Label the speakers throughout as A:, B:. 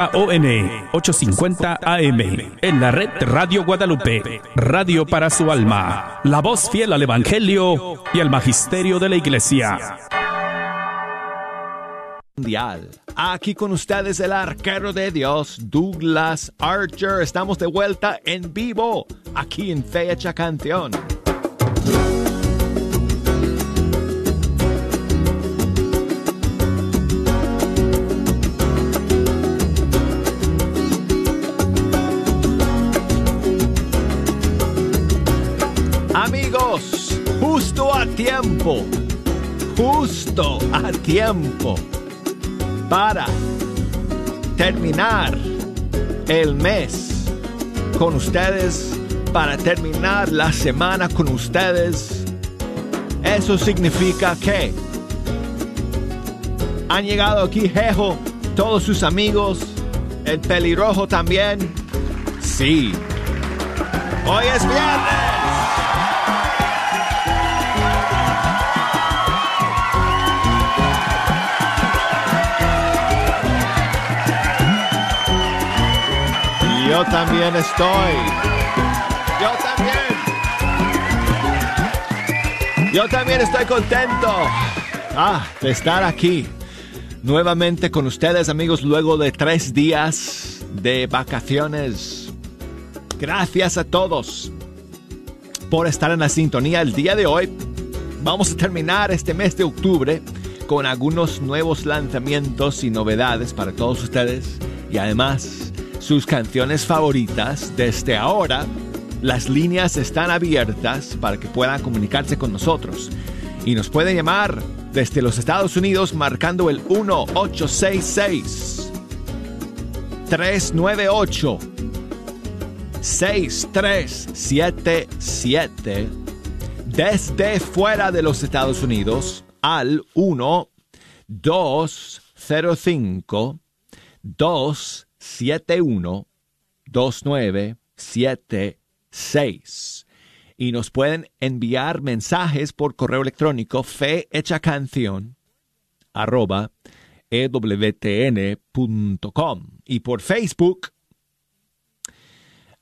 A: AON 850 AM en la red Radio Guadalupe, radio para su alma, la voz fiel al Evangelio y al Magisterio de la Iglesia.
B: Mundial. Aquí con ustedes el arquero de Dios, Douglas Archer. Estamos de vuelta en vivo, aquí en Fecha Canción. Justo a tiempo para terminar el mes con ustedes, para terminar la semana con ustedes. Eso significa que han llegado aquí Jejo, todos sus amigos, el pelirrojo también. Sí, hoy es viernes. Yo también estoy. Yo también. Yo también estoy contento ah, de estar aquí nuevamente con ustedes amigos luego de tres días de vacaciones. Gracias a todos por estar en la sintonía el día de hoy. Vamos a terminar este mes de octubre con algunos nuevos lanzamientos y novedades para todos ustedes y además sus canciones favoritas desde ahora. Las líneas están abiertas para que puedan comunicarse con nosotros y nos pueden llamar desde los Estados Unidos marcando el 1866 398 6377 desde fuera de los Estados Unidos al 1 205 2 712976 y nos pueden enviar mensajes por correo electrónico fe canción arroba ewtn.com y por Facebook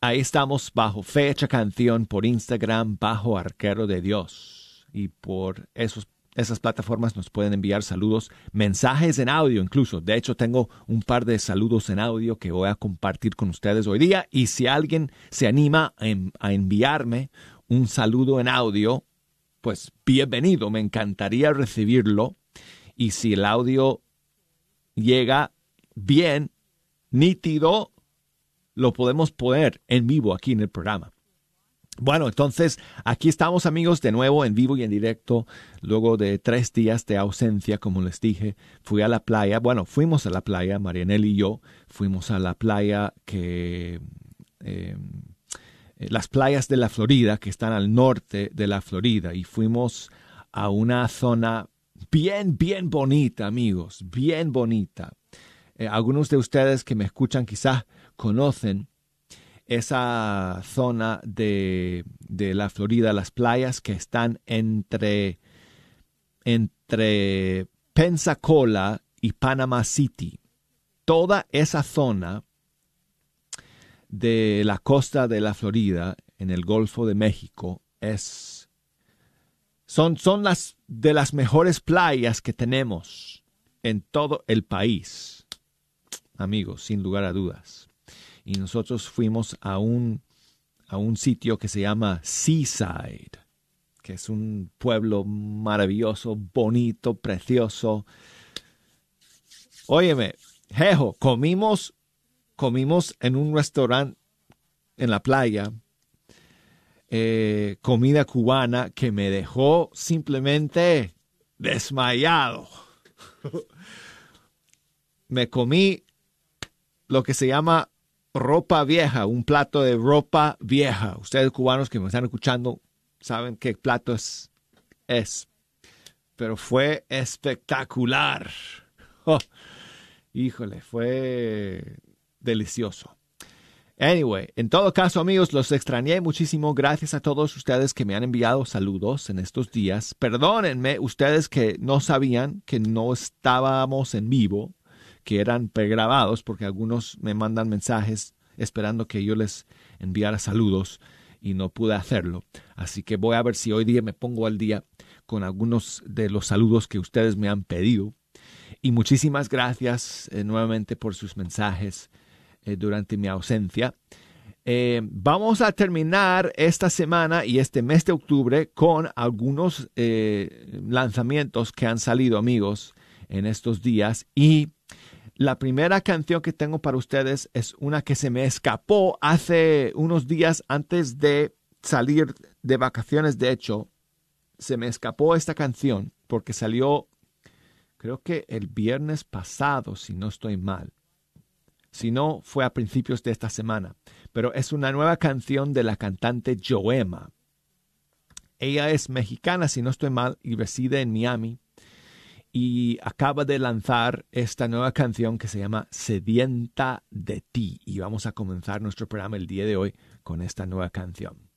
B: ahí estamos bajo fecha canción por Instagram bajo arquero de Dios. Y por esos esas plataformas nos pueden enviar saludos, mensajes en audio incluso. De hecho, tengo un par de saludos en audio que voy a compartir con ustedes hoy día. Y si alguien se anima a enviarme un saludo en audio, pues bienvenido, me encantaría recibirlo. Y si el audio llega bien, nítido, lo podemos poner en vivo aquí en el programa. Bueno, entonces aquí estamos amigos de nuevo en vivo y en directo. Luego de tres días de ausencia, como les dije, fui a la playa. Bueno, fuimos a la playa, Marianel y yo. Fuimos a la playa que... Em, eh, las playas de la Florida, que están al norte de la Florida. Y fuimos a una zona bien, bien bonita, amigos. Bien bonita. Eh, algunos de ustedes que me escuchan quizás conocen esa zona de, la Florida, las playas que están entre, entre Pensacola y Panama City. Toda esa zona de la costa de la Florida, en el Golfo de México, es, son, son las de las mejores playas que tenemos en todo el país. Amigos, sin lugar a dudas y nosotros fuimos a un, a un sitio que se llama Seaside, que es un pueblo maravilloso, bonito, precioso. Óyeme, Jejo, comimos, comimos en un restaurante en la playa, eh, comida cubana que me dejó simplemente desmayado. me comí lo que se llama ropa vieja, un plato de ropa vieja. Ustedes cubanos que me están escuchando saben qué plato es. es. Pero fue espectacular. Oh, híjole, fue delicioso. Anyway, en todo caso, amigos, los extrañé muchísimo. Gracias a todos ustedes que me han enviado saludos en estos días. Perdónenme, ustedes que no sabían que no estábamos en vivo que eran pregrabados, porque algunos me mandan mensajes esperando que yo les enviara saludos y no pude hacerlo. Así que voy a ver si hoy día me pongo al día con algunos de los saludos que ustedes me han pedido. Y muchísimas gracias eh, nuevamente por sus mensajes eh, durante mi ausencia. Eh, vamos a terminar esta semana y este mes de octubre con algunos lanzamientos que han salido, amigos, en estos días. Y la primera canción que tengo para ustedes es una que se me escapó hace unos días antes de salir de vacaciones. De hecho, se me escapó esta canción porque salió, creo que el viernes pasado, si no estoy mal. Si no, fue a principios de esta semana. Pero es una nueva canción de la cantante Joema. Ella es mexicana, si no estoy mal, y reside en Miami y acaba de lanzar esta nueva canción que se llama Sedienta de ti. Y vamos a comenzar nuestro programa el día de hoy con esta nueva canción.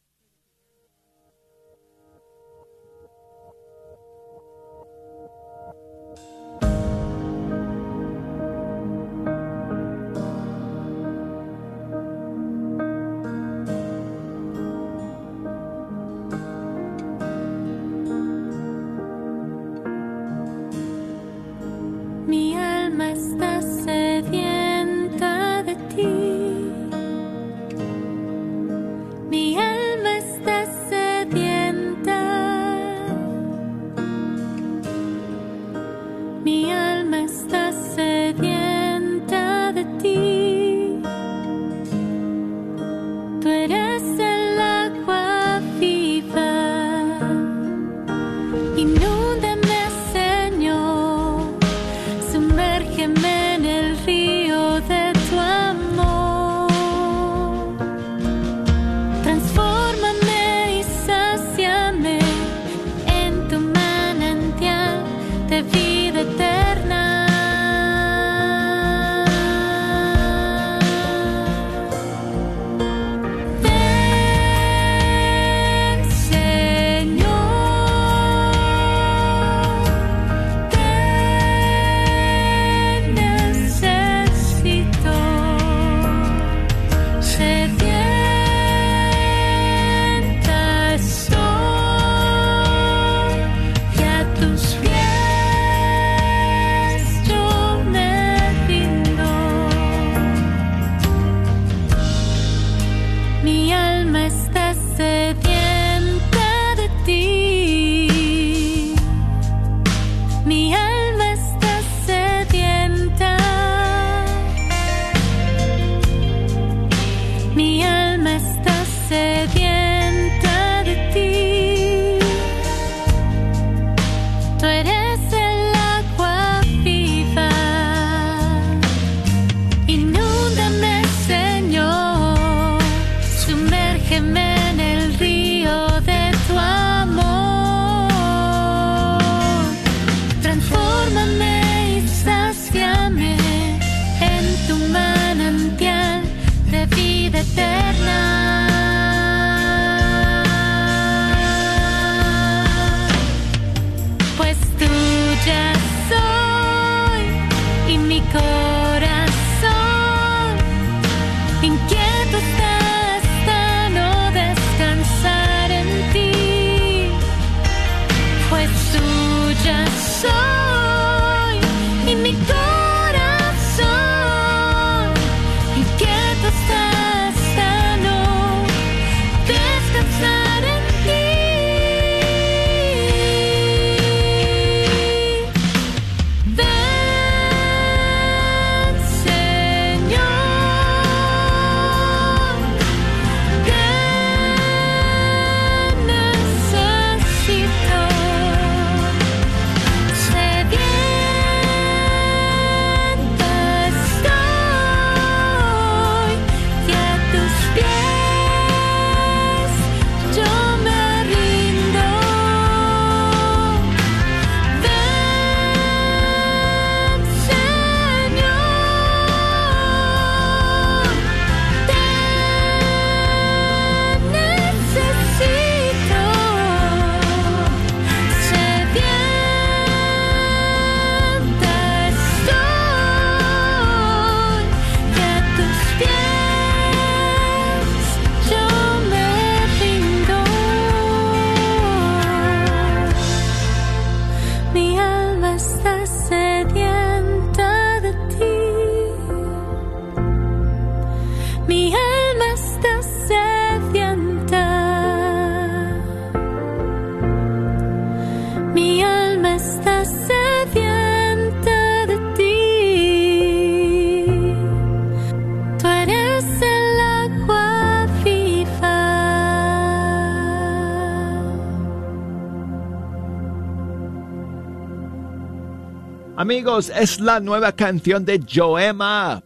B: Amigos, es la nueva canción de Joema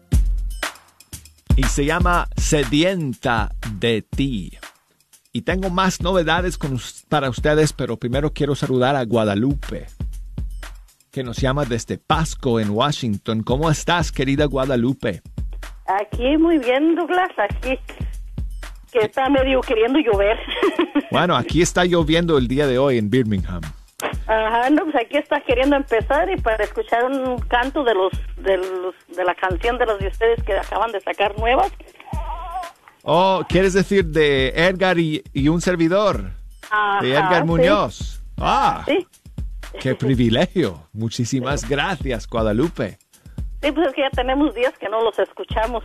B: y se llama Sedienta de ti. Y tengo más novedades para ustedes, pero primero quiero saludar a Guadalupe, que nos llama desde Pasco, en Washington. ¿Cómo estás, querida Guadalupe?
C: Aquí muy bien, Douglas, aquí que está medio queriendo llover.
B: Bueno, aquí está lloviendo el día de hoy en Birmingham.
C: Ajá, no, pues aquí está queriendo empezar y para escuchar un canto de los, de los, de la canción de los de ustedes que acaban de sacar nuevas.
B: Oh, ¿quieres decir de Edgar y, un servidor? de Edgar Muñoz. Ah, sí. qué privilegio. Muchísimas gracias, Guadalupe.
C: Sí, pues es que ya tenemos días que no los escuchamos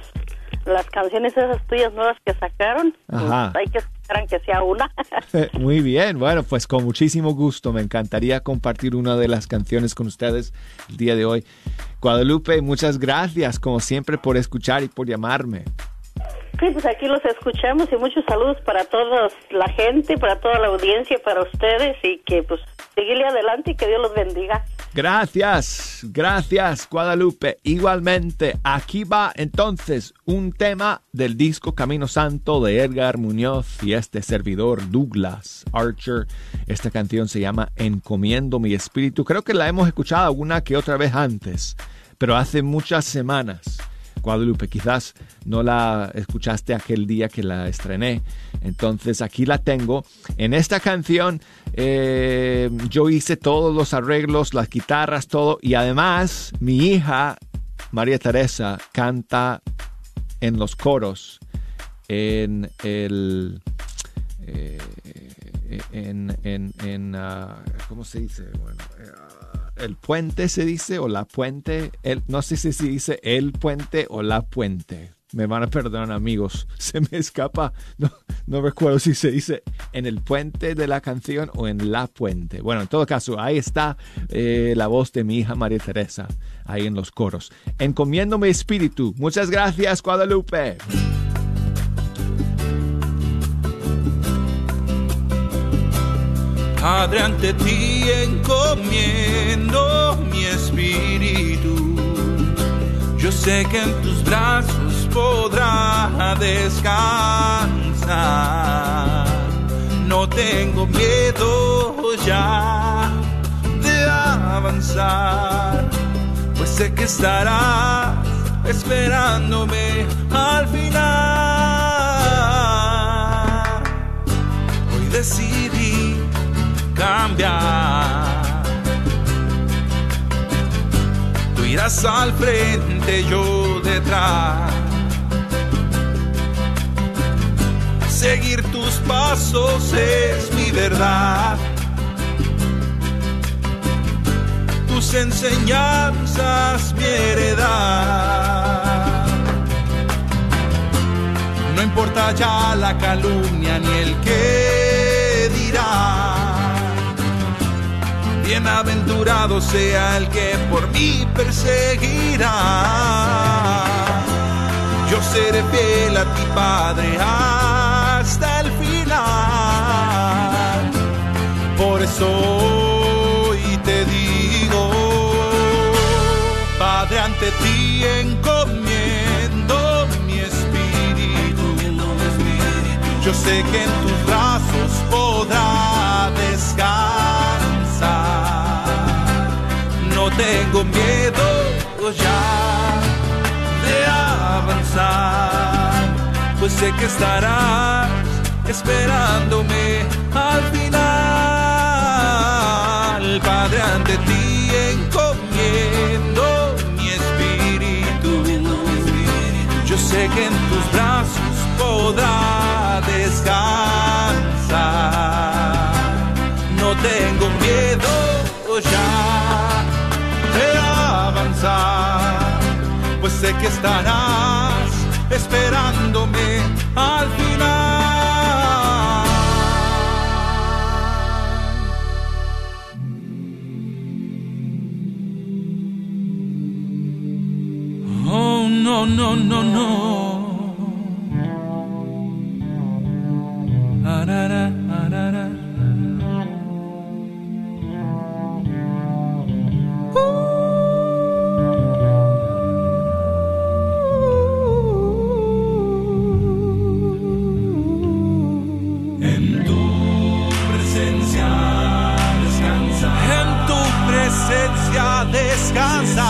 C: las canciones esas tuyas nuevas que sacaron. Pues, hay que esperar que sea una.
B: Muy bien, bueno, pues con muchísimo gusto. Me encantaría compartir una de las canciones con ustedes el día de hoy. Guadalupe, muchas gracias como siempre por escuchar y por llamarme.
C: Sí, pues aquí los escuchamos y muchos saludos para toda la gente, para toda la audiencia, para ustedes y que pues seguirle adelante y que Dios los bendiga.
B: Gracias, gracias Guadalupe. Igualmente, aquí va entonces un tema del disco Camino Santo de Edgar Muñoz y este servidor Douglas Archer. Esta canción se llama Encomiendo mi espíritu. Creo que la hemos escuchado una que otra vez antes, pero hace muchas semanas. Guadalupe, quizás no la escuchaste aquel día que la estrené. Entonces aquí la tengo. En esta canción eh, yo hice todos los arreglos, las guitarras, todo. Y además mi hija, María Teresa, canta en los coros en el... Eh, en, en, ah, ¿cómo se dice? Bueno, eh, el puente se dice o la puente, el, no sé si se dice el puente o la puente. Me van a perdonar amigos, se me escapa, no, recuerdo si se dice en el puente de la canción o en la puente. Bueno, en todo caso, ahí está eh, la voz de mi hija María Teresa, ahí en los coros. Encomiendo mi espíritu. Muchas gracias, Guadalupe.
D: Padre, ante ti encomiendo mi espíritu. Yo sé que en tus brazos podrá descansar. No tengo miedo ya de avanzar, pues sé que estarás esperándome al final. Hoy decidí cambiar. Tú irás al frente, yo detrás. Seguir tus pasos es mi verdad. Tus enseñanzas mi heredad. No importa ya la calumnia ni el que dirá Bienaventurado sea el que por mí perseguirá. Yo seré fiel a ti, Padre, hasta el final. Por eso hoy te digo, Padre, ante ti encomiendo mi espíritu. Yo sé que en tus brazos podrá descansar tengo miedo ya de avanzar, pues sé que estarás esperándome al final. Padre, ante ti encomiendo mi espíritu. Yo sé que en tus brazos podrá descansar. No tengo que estarás esperándome al final. Oh, no, no, no, no. Descansa.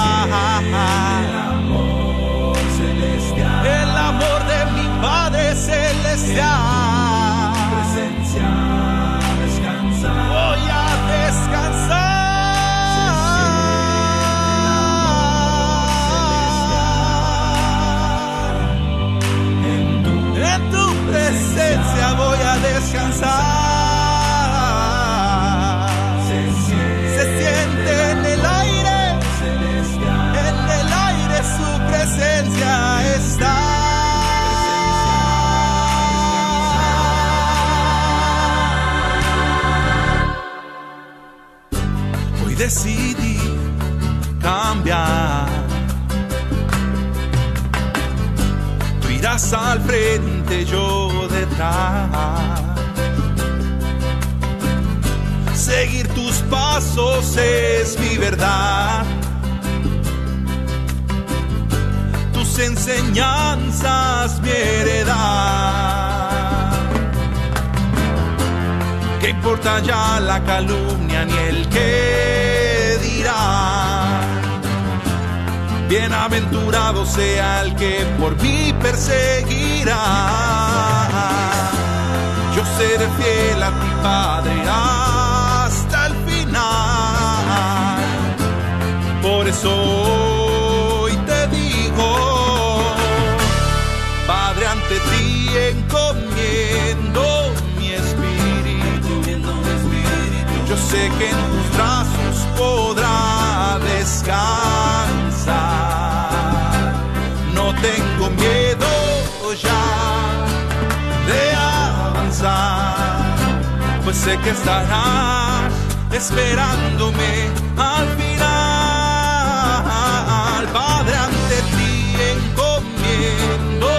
D: Al frente, yo detrás. Seguir tus pasos es mi verdad. Tus enseñanzas mi heredad. ¿Qué importa ya la calumnia ni el que Bienaventurado sea el que por mí perseguirá. Yo seré fiel a ti, Padre, hasta el final. Por eso hoy te digo, Padre, ante ti encomiendo mi espíritu. Yo sé que en tus brazos podrá descansar. Pues sé que estarás esperándome al final. Padre, ante ti encomiendo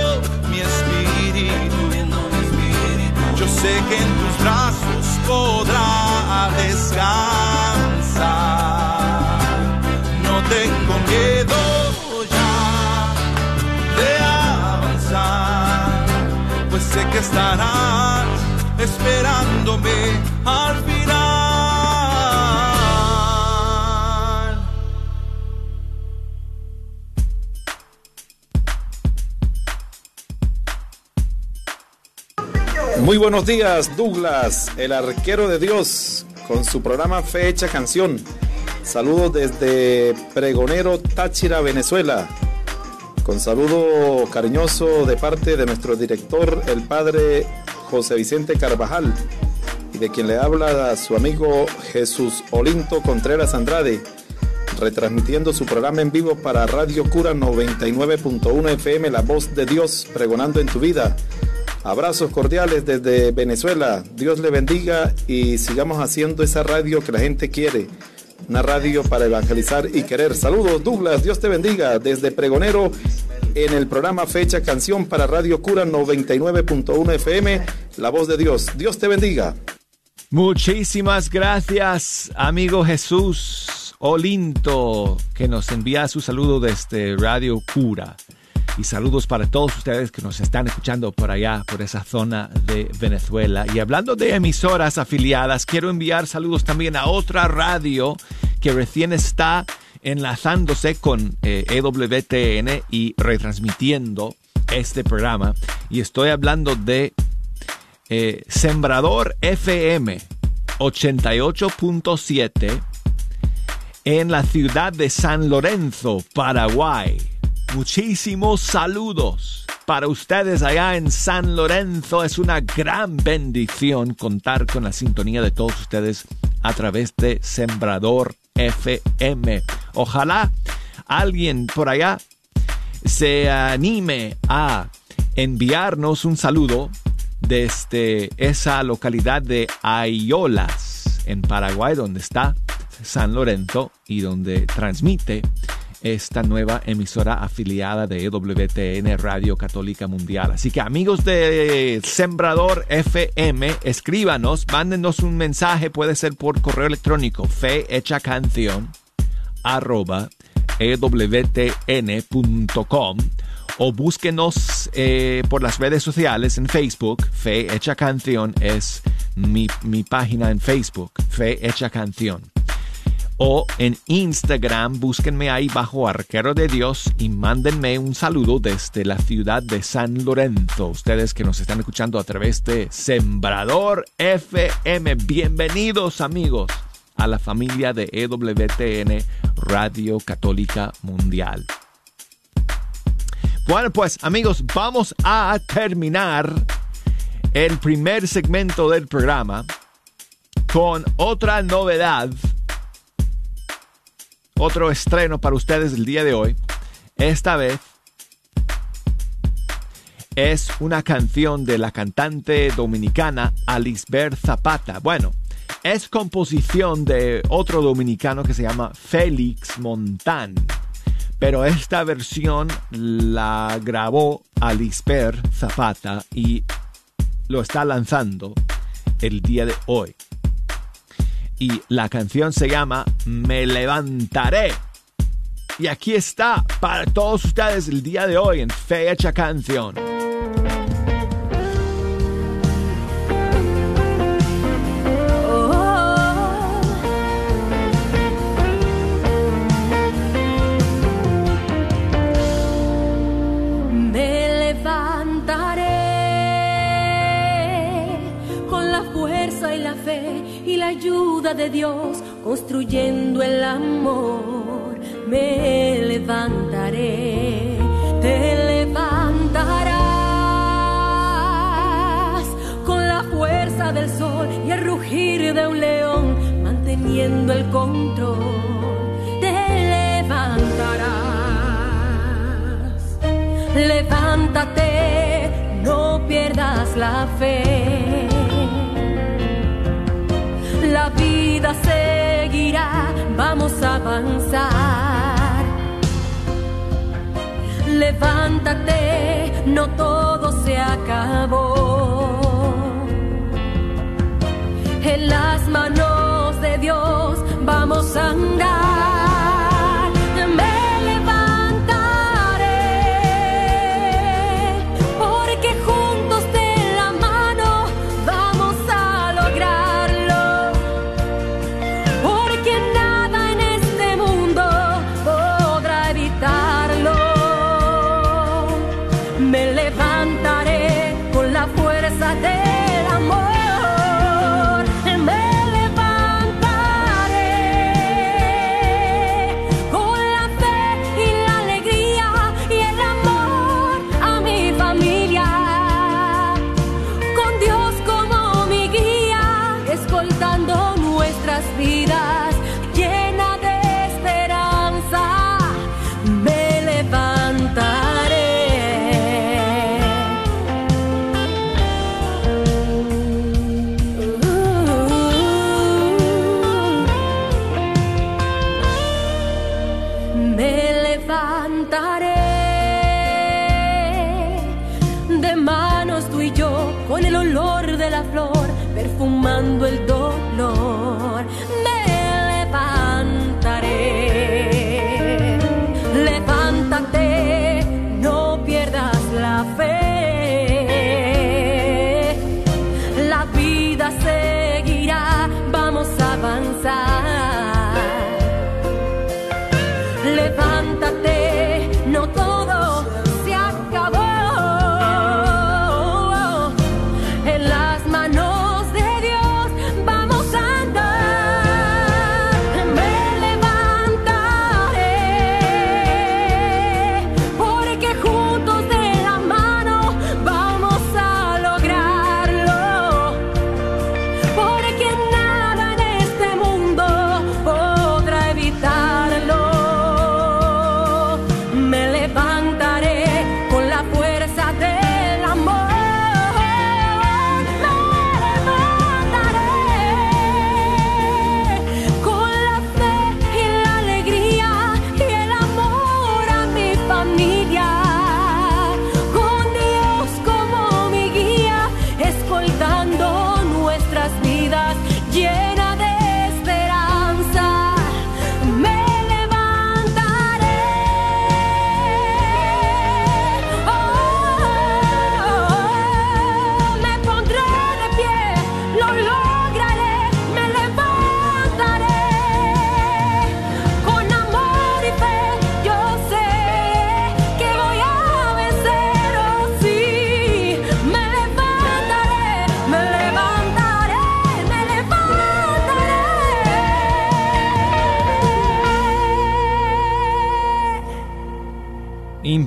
D: mi espíritu. Yo sé que en tus brazos podrá descansar. No tengo miedo ya de avanzar, pues sé que estarás esperándome al final.
E: Muy buenos días, Douglas, el arquero de Dios, con su programa Fecha Canción. Saludos desde Pregonero, Táchira, Venezuela. Con saludo cariñoso de parte de nuestro director, el padre José Vicente Carvajal, y de quien le habla su amigo Jesús Olinto Contreras Andrade, retransmitiendo su programa en vivo para Radio Cura 99.1 FM, La Voz de Dios, pregonando en tu vida. Abrazos cordiales desde Venezuela. Dios le bendiga y sigamos haciendo esa radio que la gente quiere. Una radio para evangelizar y querer. Saludos Douglas, Dios te bendiga desde Pregonero en el programa Fecha Canción para Radio Cura 99.1 FM, La Voz de Dios. Dios te bendiga.
B: Muchísimas gracias, amigo Jesús Olinto, que nos envía su saludo desde Radio Cura. Y saludos para todos ustedes que nos están escuchando por allá, por esa zona de Venezuela. Y hablando de emisoras afiliadas, quiero enviar saludos también a otra radio que recién está enlazándose con eh, EWTN y retransmitiendo este programa. Y estoy hablando de eh, Sembrador FM 88.7 en la ciudad de San Lorenzo, Paraguay. Muchísimos saludos para ustedes allá en San Lorenzo. Es una gran bendición contar con la sintonía de todos ustedes a través de Sembrador FM. Ojalá alguien por allá se anime a enviarnos un saludo desde esa localidad de Ayolas, en Paraguay, donde está San Lorenzo y donde transmite esta nueva emisora afiliada de EWTN Radio Católica Mundial. Así que amigos de Sembrador FM, escríbanos, mándenos un mensaje, puede ser por correo electrónico, fe hecha canción arroba ewtn.com o búsquenos eh, por las redes sociales en Facebook. Fe Hecha Canción es mi, mi página en Facebook, Fe Hecha Canción o en Instagram, búsquenme ahí bajo Arquero de Dios y mándenme un saludo desde la ciudad de San Lorenzo. Ustedes que nos están escuchando a través de Sembrador FM, bienvenidos amigos a la familia de EWTN Radio Católica Mundial. Bueno, pues amigos, vamos a terminar el primer segmento del programa con otra novedad otro estreno para ustedes el día de hoy. Esta vez es una canción de la cantante dominicana Alisbert Zapata. Bueno, es composición de otro dominicano que se llama Félix Montán. Pero esta versión la grabó Alisbert Zapata y lo está lanzando el día de hoy y la canción se llama Me levantaré. Y aquí está para todos ustedes el día de hoy en Fecha Canción.
F: Ayuda de Dios, construyendo el amor, me levantaré, te levantarás con la fuerza del sol y el rugir de un león, manteniendo el control, te levantarás, levántate, no pierdas la fe vida seguirá, vamos a avanzar. Levántate, no todo se acabó. En las manos de Dios vamos a andar.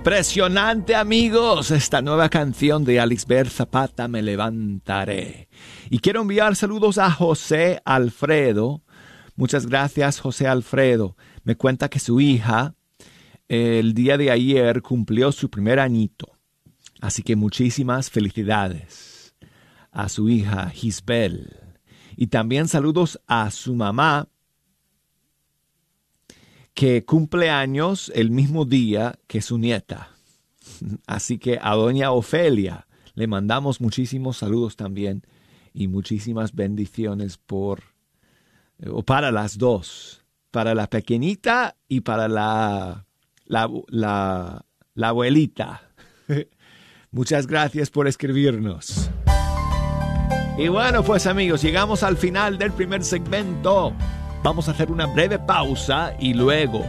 B: Impresionante amigos, esta nueva canción de Alisbert Zapata, Me levantaré. Y quiero enviar saludos a José Alfredo. Muchas gracias José Alfredo. Me cuenta que su hija el día de ayer cumplió su primer añito. Así que muchísimas felicidades a su hija Gisbel. Y también saludos a su mamá que cumple años el mismo día que su nieta. Así que a doña Ofelia le mandamos muchísimos saludos también y muchísimas bendiciones por o para las dos, para la pequeñita y para la la, la, la abuelita. Muchas gracias por escribirnos. Y bueno, pues amigos, llegamos al final del primer segmento. Vamos a hacer una breve pausa y luego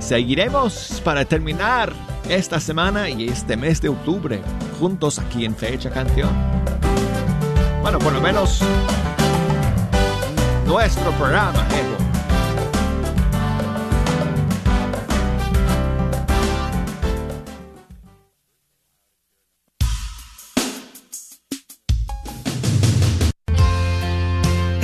B: seguiremos para terminar esta semana y este mes de octubre juntos aquí en Fecha Canción. Bueno, por lo menos nuestro programa, Evo.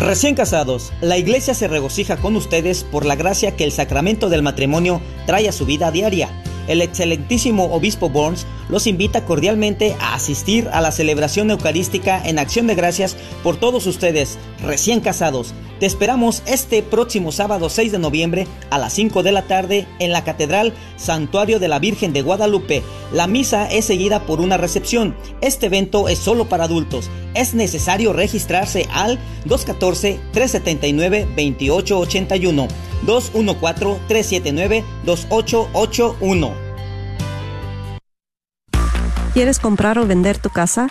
G: Recién casados, la iglesia se regocija con ustedes por la gracia que el sacramento del matrimonio trae a su vida diaria. El excelentísimo obispo Burns los invita cordialmente a asistir a la celebración eucarística en acción de gracias por todos ustedes, recién casados. Te esperamos este próximo sábado 6 de noviembre a las 5 de la tarde en la Catedral Santuario de la Virgen de Guadalupe. La misa es seguida por una recepción. Este evento es solo para adultos. Es necesario registrarse al 214-379-2881. 214-379-2881.
H: ¿Quieres comprar o vender tu casa?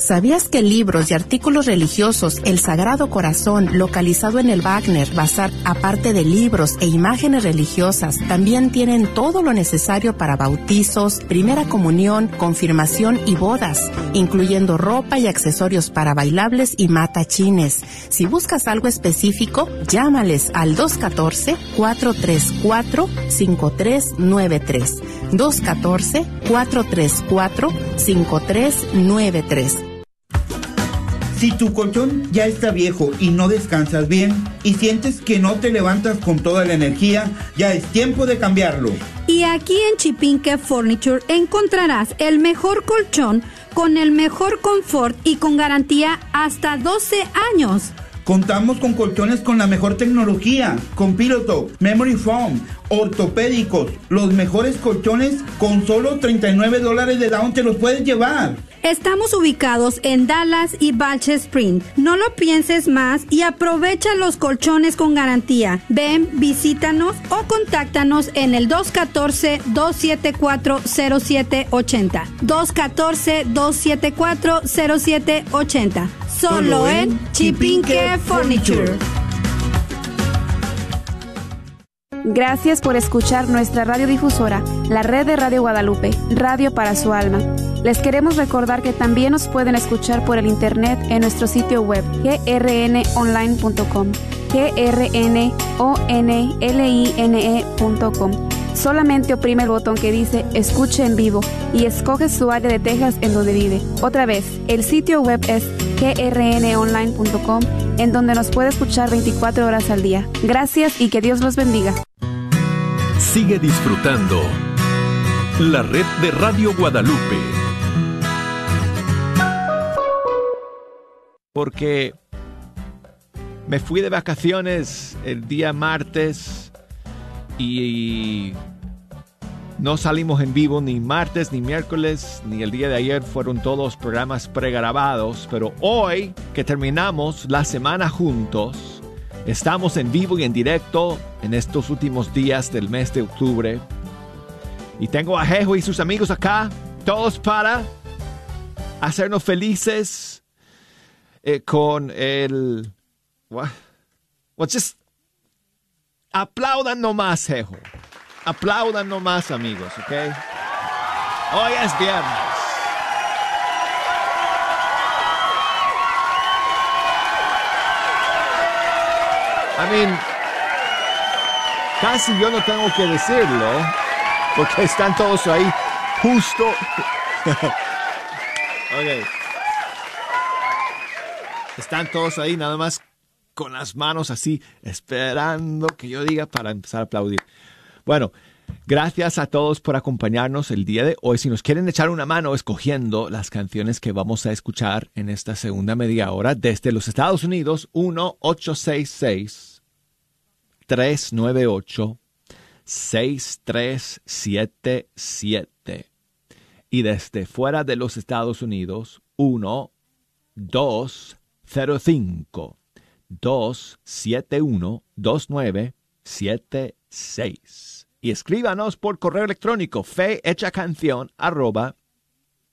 I: ¿Sabías que libros y artículos religiosos, el Sagrado Corazón, localizado en el Wagner Bazar, aparte de libros e imágenes religiosas, también tienen todo lo necesario para bautizos, primera comunión, confirmación y bodas, incluyendo ropa y accesorios para bailables y matachines? Si buscas algo específico, llámales al 214-434-5393. 214-434-5393.
J: Si tu colchón ya está viejo y no descansas bien y sientes que no te levantas con toda la energía, ya es tiempo de cambiarlo.
K: Y aquí en Chipinque Furniture encontrarás el mejor colchón con el mejor confort y con garantía hasta 12 años.
J: Contamos con colchones con la mejor tecnología, con Piloto, Memory Foam, ortopédicos, los mejores colchones con solo 39 dólares de down te los puedes llevar.
K: Estamos ubicados en Dallas y Balch Spring. No lo pienses más y aprovecha los colchones con garantía. Ven, visítanos o contáctanos en el 214-274-0780. 214-274-0780. Solo en Chipinque Furniture.
L: Gracias por escuchar nuestra radiodifusora, la red de Radio Guadalupe, Radio para su alma. Les queremos recordar que también nos pueden escuchar por el internet en nuestro sitio web grnonline.com, grnonline.com Solamente oprime el botón que dice Escuche en vivo y escoge su área de Texas en donde vive. Otra vez, el sitio web es grnonline.com en donde nos puede escuchar 24 horas al día. Gracias y que Dios los bendiga.
M: Sigue disfrutando la red de Radio Guadalupe.
B: Porque me fui de vacaciones el día martes y no salimos en vivo ni martes, ni miércoles, ni el día de ayer. Fueron todos programas pregrabados. Pero hoy que terminamos la semana juntos, estamos en vivo y en directo en estos últimos días del mes de octubre. Y tengo a Jejo y sus amigos acá, todos para hacernos felices eh, con el... What? Well, just aplaudan nomás, Jejo. Aplaudan nomás, amigos, ¿ok? Hoy es viernes. I mean, casi yo no tengo que decirlo, porque están todos ahí justo. ok. Están todos ahí nada más con las manos así, esperando que yo diga para empezar a aplaudir. Bueno, gracias a todos por acompañarnos el día de hoy. Si nos quieren echar una mano escogiendo las canciones que vamos a escuchar en esta segunda media hora desde los Estados Unidos, 1-866 398 6377 y desde fuera de los Estados Unidos 1 205 271 2976 y escríbanos por correo electrónico fe hecha canción arroba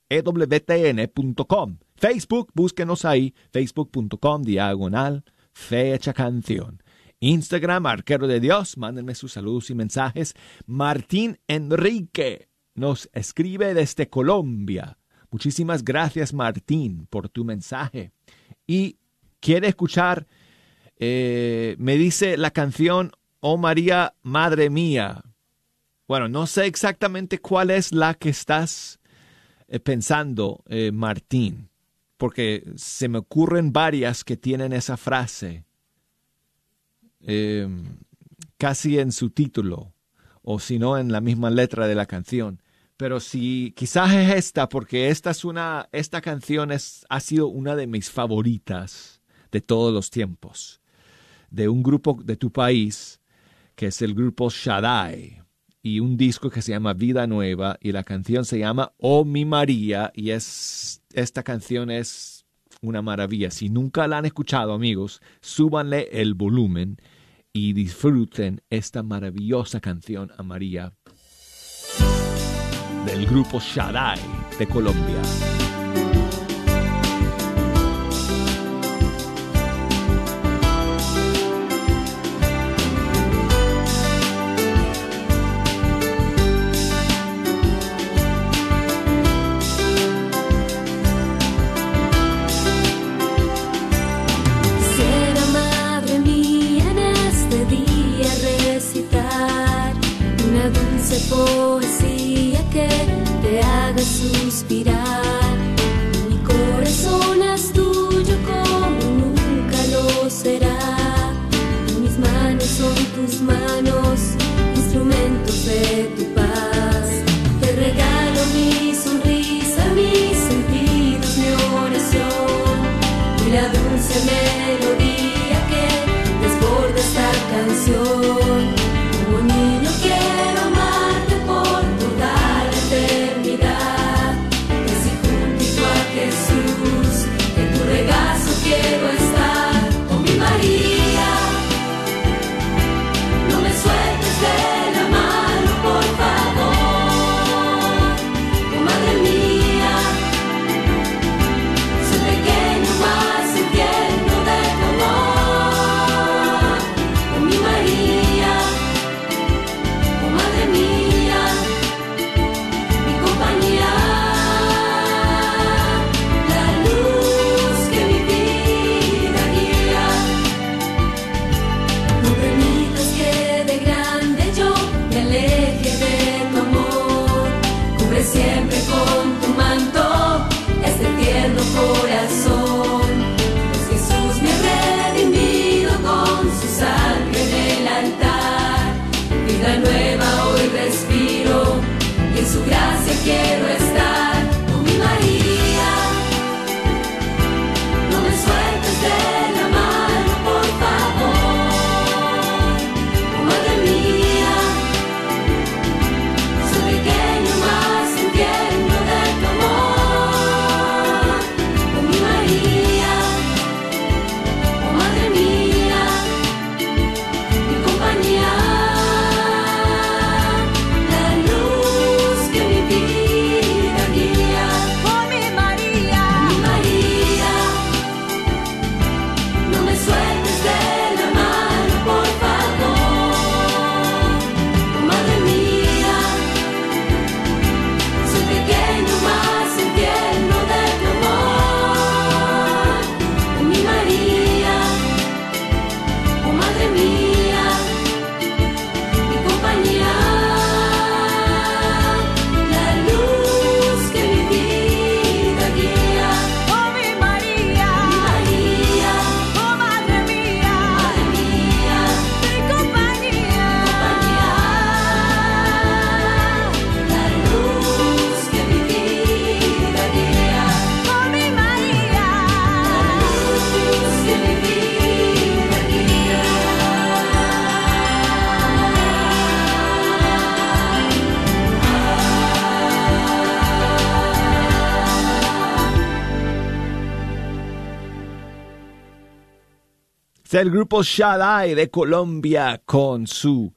B: ewtn.com Facebook, búsquenos ahí, facebook.com diagonal fe hecha canción. Instagram, Arquero de Dios, mándenme sus saludos y mensajes. Martín Enrique nos escribe desde Colombia. Muchísimas gracias, Martín, por tu mensaje. Y quiere escuchar, eh, me dice la canción Oh María, Madre Mía. Bueno, no sé exactamente cuál es la que estás eh, pensando, eh, Martín, porque se me ocurren varias que tienen esa frase eh, casi en su título, o si no en la misma letra de la canción. Pero si quizás es esta, porque esta es una, esta canción es, ha sido una de mis favoritas de todos los tiempos, de un grupo de tu país, que es el grupo Shaddai, y un disco que se llama Vida Nueva, y la canción se llama Oh mi María, y es, esta canción es una maravilla. Si nunca la han escuchado, amigos, súbanle el volumen y disfruten esta maravillosa canción a María del grupo Shaddai de Colombia.
F: and we Es
B: el grupo Shaddai de Colombia con su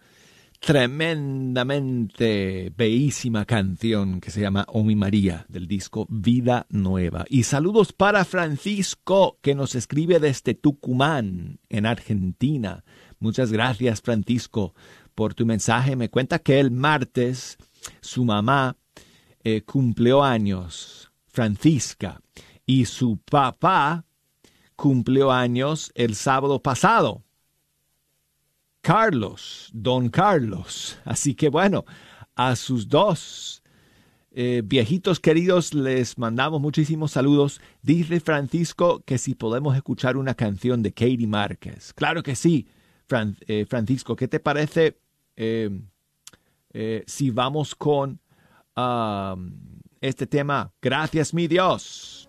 B: tremendamente bellísima canción que se llama Oh mi María del disco Vida Nueva. Y saludos para Francisco que nos escribe desde Tucumán, en Argentina. Muchas gracias Francisco por tu mensaje. Me cuenta que el martes su mamá eh, cumplió años, Francisca, y su papá cumplió años el sábado pasado. Carlos, don Carlos. Así que bueno, a sus dos eh, viejitos queridos les mandamos muchísimos saludos. Dice Francisco que si podemos escuchar una canción de Katie Márquez. Claro que sí, eh, Francisco. ¿Qué te parece eh, si vamos con ah, este tema? Gracias, mi Dios.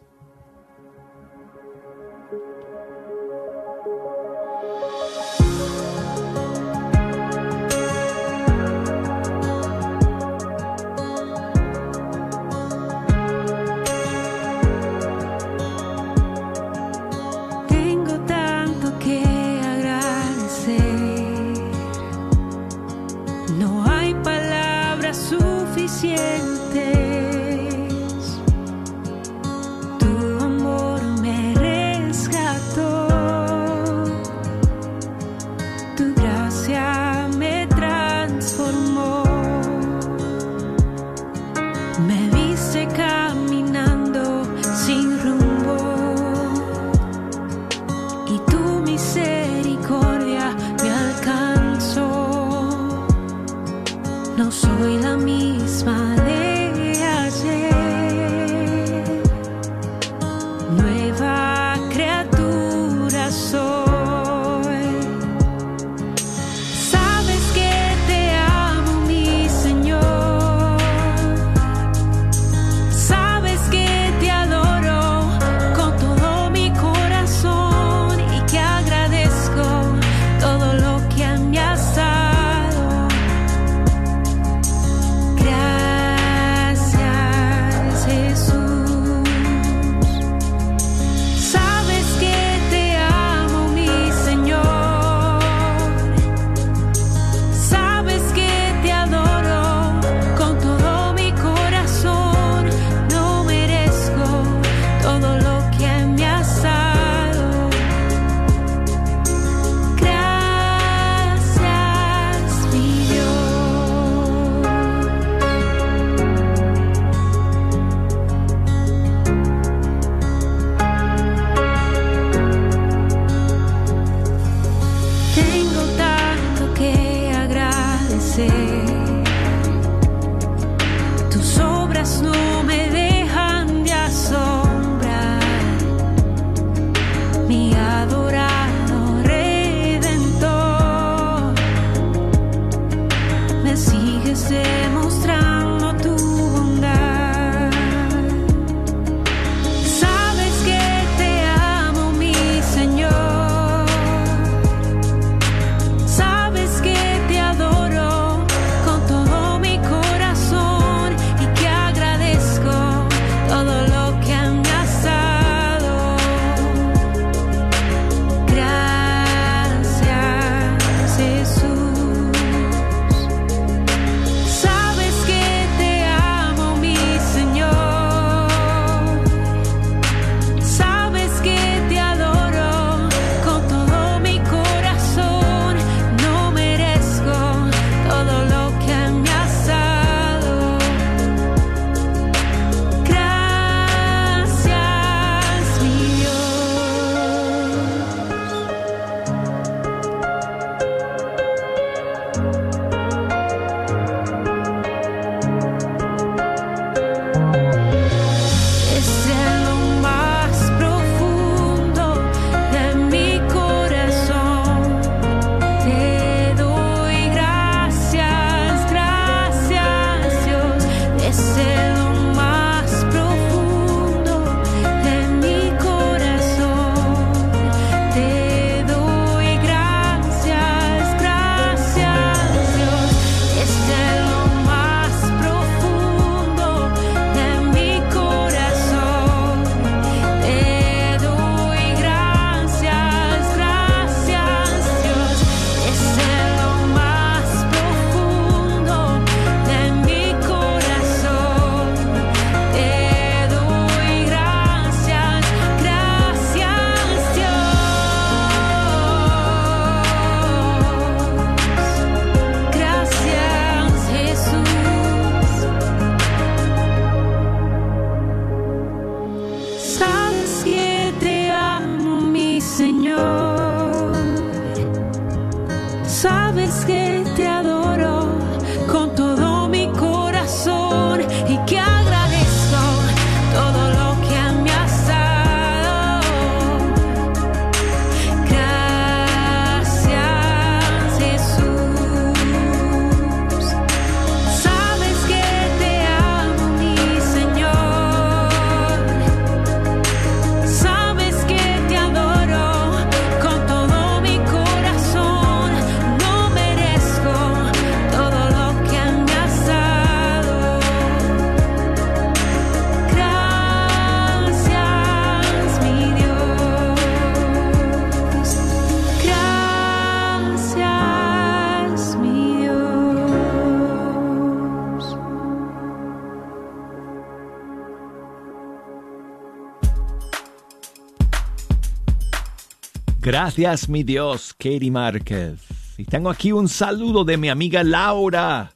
B: Gracias, mi Dios,
N: Katie Márquez. Y tengo aquí un saludo de mi amiga Laura.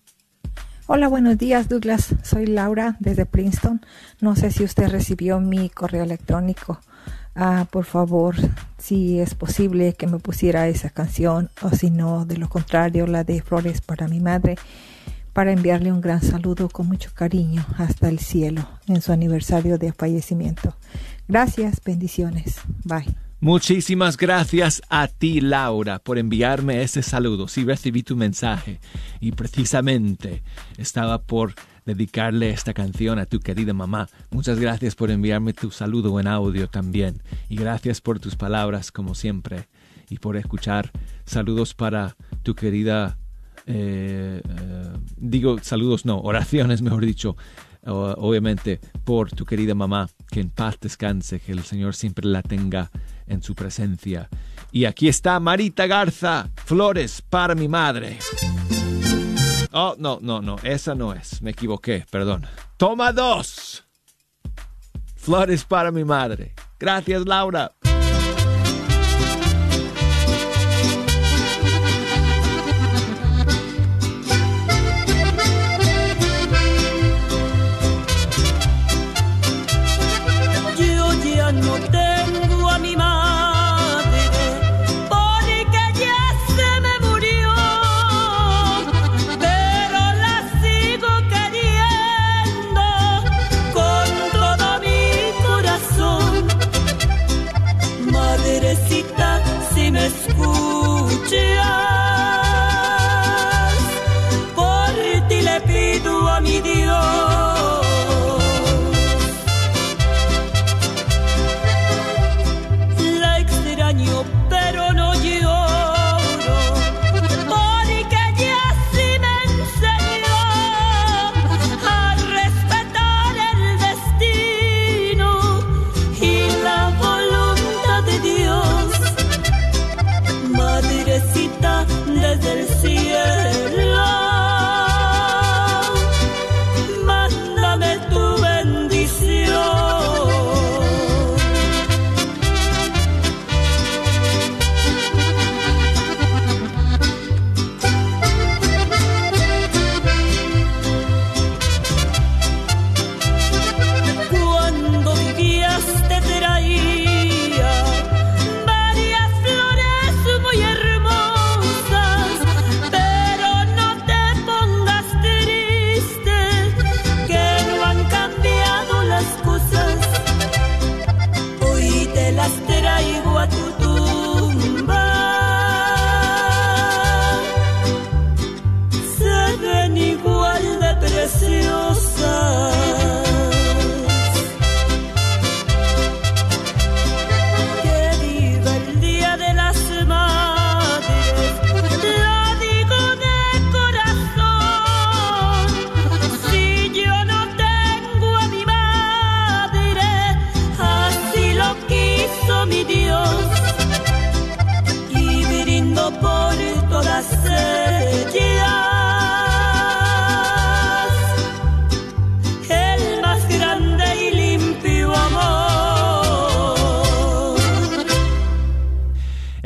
O: Hola, buenos días Douglas. Soy Laura desde Princeton. No sé si usted recibió mi correo electrónico. Ah, por favor, si es posible que me pusiera esa canción o si no, de lo contrario, la de Flores para mi madre, para enviarle un gran saludo con mucho cariño hasta el cielo en su aniversario de fallecimiento. Gracias, bendiciones. Bye.
N: Muchísimas gracias a ti, Laura, por enviarme ese saludo. Sí, recibí tu mensaje y precisamente estaba por dedicarle esta canción a tu querida mamá. Muchas gracias por enviarme tu saludo en audio también. Y gracias por tus palabras, como siempre, y por escuchar. Saludos para tu querida... eh, eh, digo saludos, no, oraciones, mejor dicho. Obviamente por tu querida mamá, que en paz descanse, que el Señor siempre la tenga en su presencia. Y aquí está Marita Garza, flores para mi madre. Oh, no, no, no, esa no es, me equivoqué, perdón. Toma dos. Flores para mi madre. Gracias, Laura.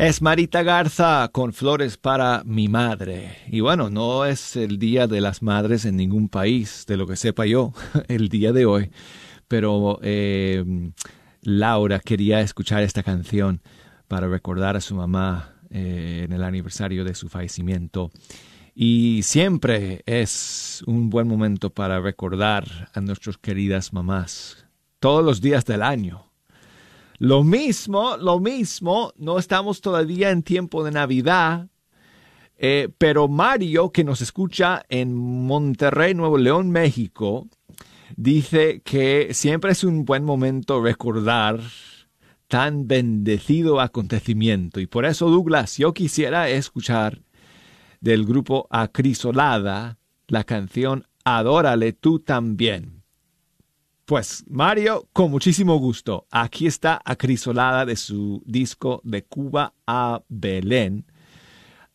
N: Es Marita Garza con flores para mi madre. Y bueno, no es el Día de las Madres en ningún país, de lo que sepa yo, el día de hoy. Pero eh, Laura quería escuchar esta canción para recordar a su mamá eh, en el aniversario de su fallecimiento. Y siempre es un buen momento para recordar a nuestras queridas mamás, todos los días del año. Lo mismo, lo mismo, no estamos todavía en tiempo de Navidad, eh, pero Mario, que nos escucha en Monterrey, Nuevo León, México, dice que siempre es un buen momento recordar tan bendecido acontecimiento. Y por eso, Douglas, yo quisiera escuchar del grupo Acrisolada la canción Adórale tú también. Pues Mario, con muchísimo gusto. Aquí está Acrisolada de su disco de Cuba a Belén.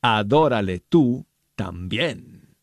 N: Adórale tú también.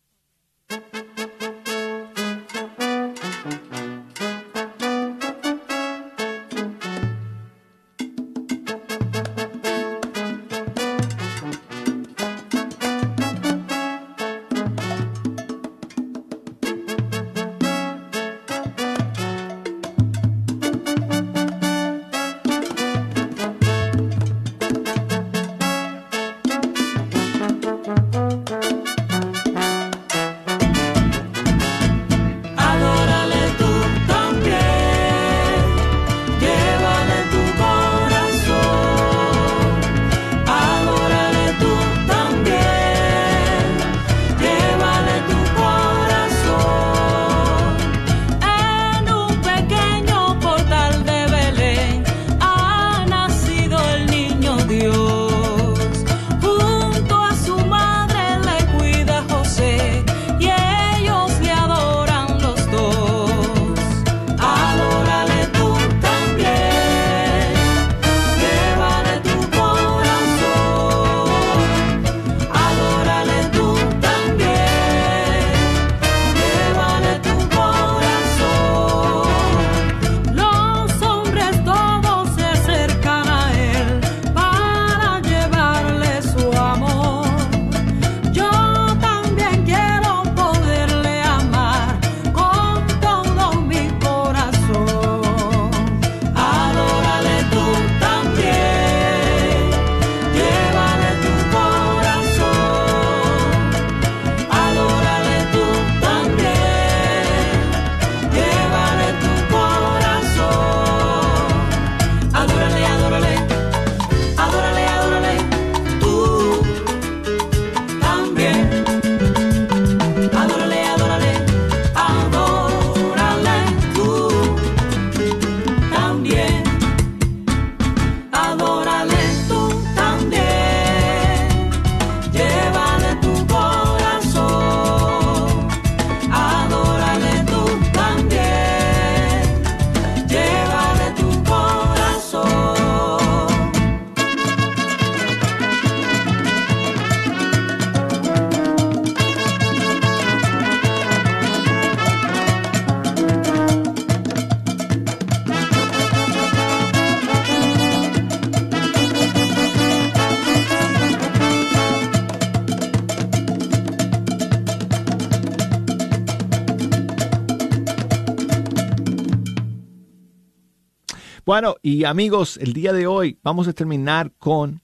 B: Y
N: amigos, el día de hoy vamos a terminar con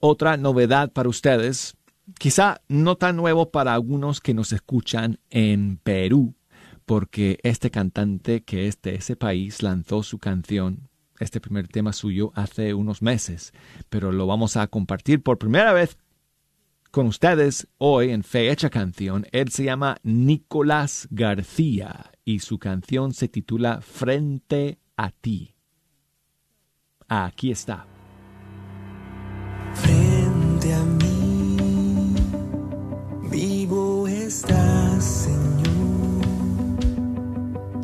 N: otra novedad para ustedes. Quizá no tan nuevo para algunos que nos escuchan en Perú, porque este cantante que es de ese país lanzó su canción, este primer tema suyo, hace unos meses, pero lo vamos a compartir por primera vez con ustedes hoy en Fe Hecha Canción. Él se llama Nicolás García y su canción se titula Frente a ti. Aquí está.
P: Frente a mí, vivo estás, Señor.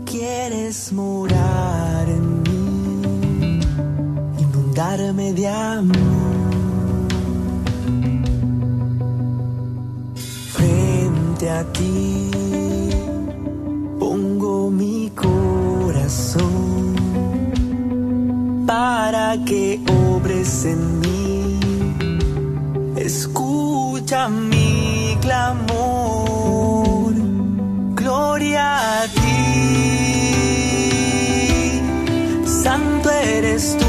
P: Quieres morar en mí, inundarme de amor. Frente a ti, pongo mi corazón para que obres en mí. Escucha mi clamor, gloria a ti. Santo eres tú,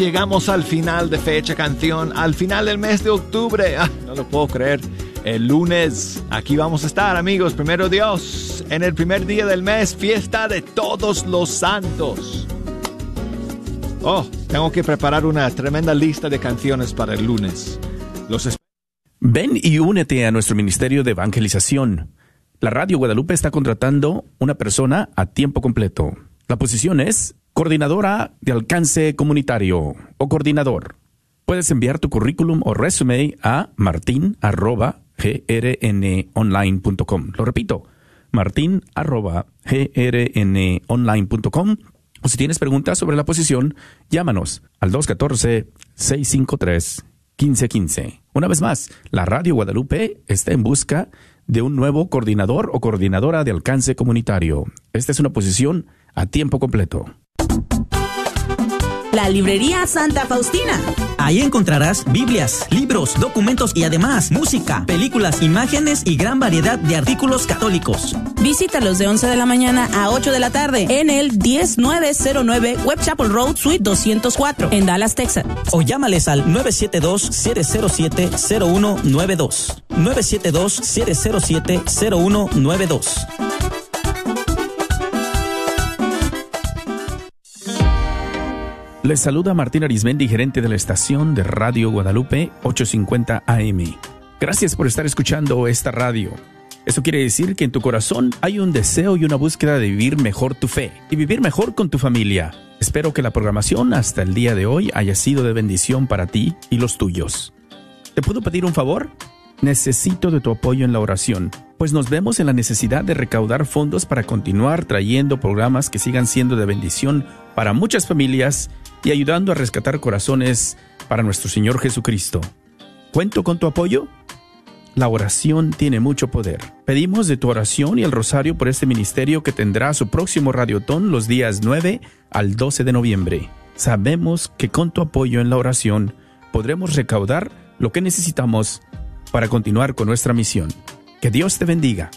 B: llegamos al final de Fecha Canción, al final del mes de octubre. Ah, no lo puedo creer. El lunes, aquí vamos a estar, amigos. Primero Dios, en el primer día del mes, fiesta de todos los santos. Oh, tengo que preparar una tremenda lista de canciones para el lunes. Los
A: Ven y únete a nuestro ministerio de evangelización. La Radio Guadalupe está contratando una persona a tiempo completo. La posición es coordinadora de alcance comunitario o coordinador. Puedes enviar tu currículum o resume a martin@grnonline.com. Lo repito, martin@grnonline.com. O si tienes preguntas sobre la posición, llámanos al 214-653-1515. Una vez más, la Radio Guadalupe está en busca de un nuevo coordinador o coordinadora de alcance comunitario. Esta es una posición a tiempo completo.
Q: La librería Santa Faustina.
R: Ahí encontrarás Biblias, libros, documentos y además música, películas, imágenes y gran variedad de artículos católicos.
Q: Visítalos de 11 de la mañana a 8 de la tarde en el 10909 Web Chapel Road Suite 204 en Dallas, Texas.
R: O llámales al 972-707-0192. 972-707-0192.
A: Les saluda Martín Arismendi, gerente de la estación de Radio Guadalupe 850 AM. Gracias por estar escuchando esta radio. Eso quiere decir que en tu corazón hay un deseo y una búsqueda de vivir mejor tu fe y vivir mejor con tu familia. Espero que la programación hasta el día de hoy haya sido de bendición para ti y los tuyos. ¿Te puedo pedir un favor? Necesito de tu apoyo en la oración, pues nos vemos en la necesidad de recaudar fondos para continuar trayendo programas que sigan siendo de bendición para muchas familias y ayudando a rescatar corazones para nuestro Señor Jesucristo. ¿Cuento con tu apoyo? La oración tiene mucho poder. Pedimos de tu oración y el rosario por este ministerio que tendrá su próximo radiotón los días 9 al 12 de noviembre. Sabemos que con tu apoyo en la oración podremos recaudar lo que necesitamos para continuar con nuestra misión. Que Dios te bendiga.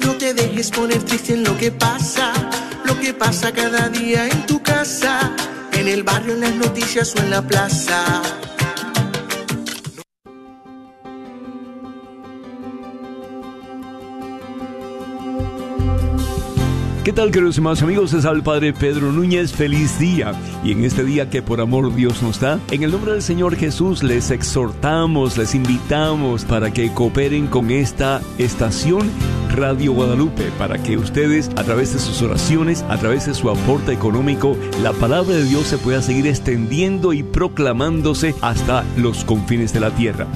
S: No te dejes poner triste en lo que pasa, lo que pasa cada día en tu casa, en el barrio, en las noticias o en la plaza.
T: ¿Qué tal queridos hermanos amigos? Es al Padre Pedro Núñez, feliz día. Y en este día que por amor Dios nos da, en el nombre del Señor Jesús les exhortamos, les invitamos para que cooperen con esta estación Radio Guadalupe, para que ustedes a través de sus oraciones, a través de su aporte económico, la palabra de Dios se pueda seguir extendiendo y proclamándose hasta los confines de la tierra.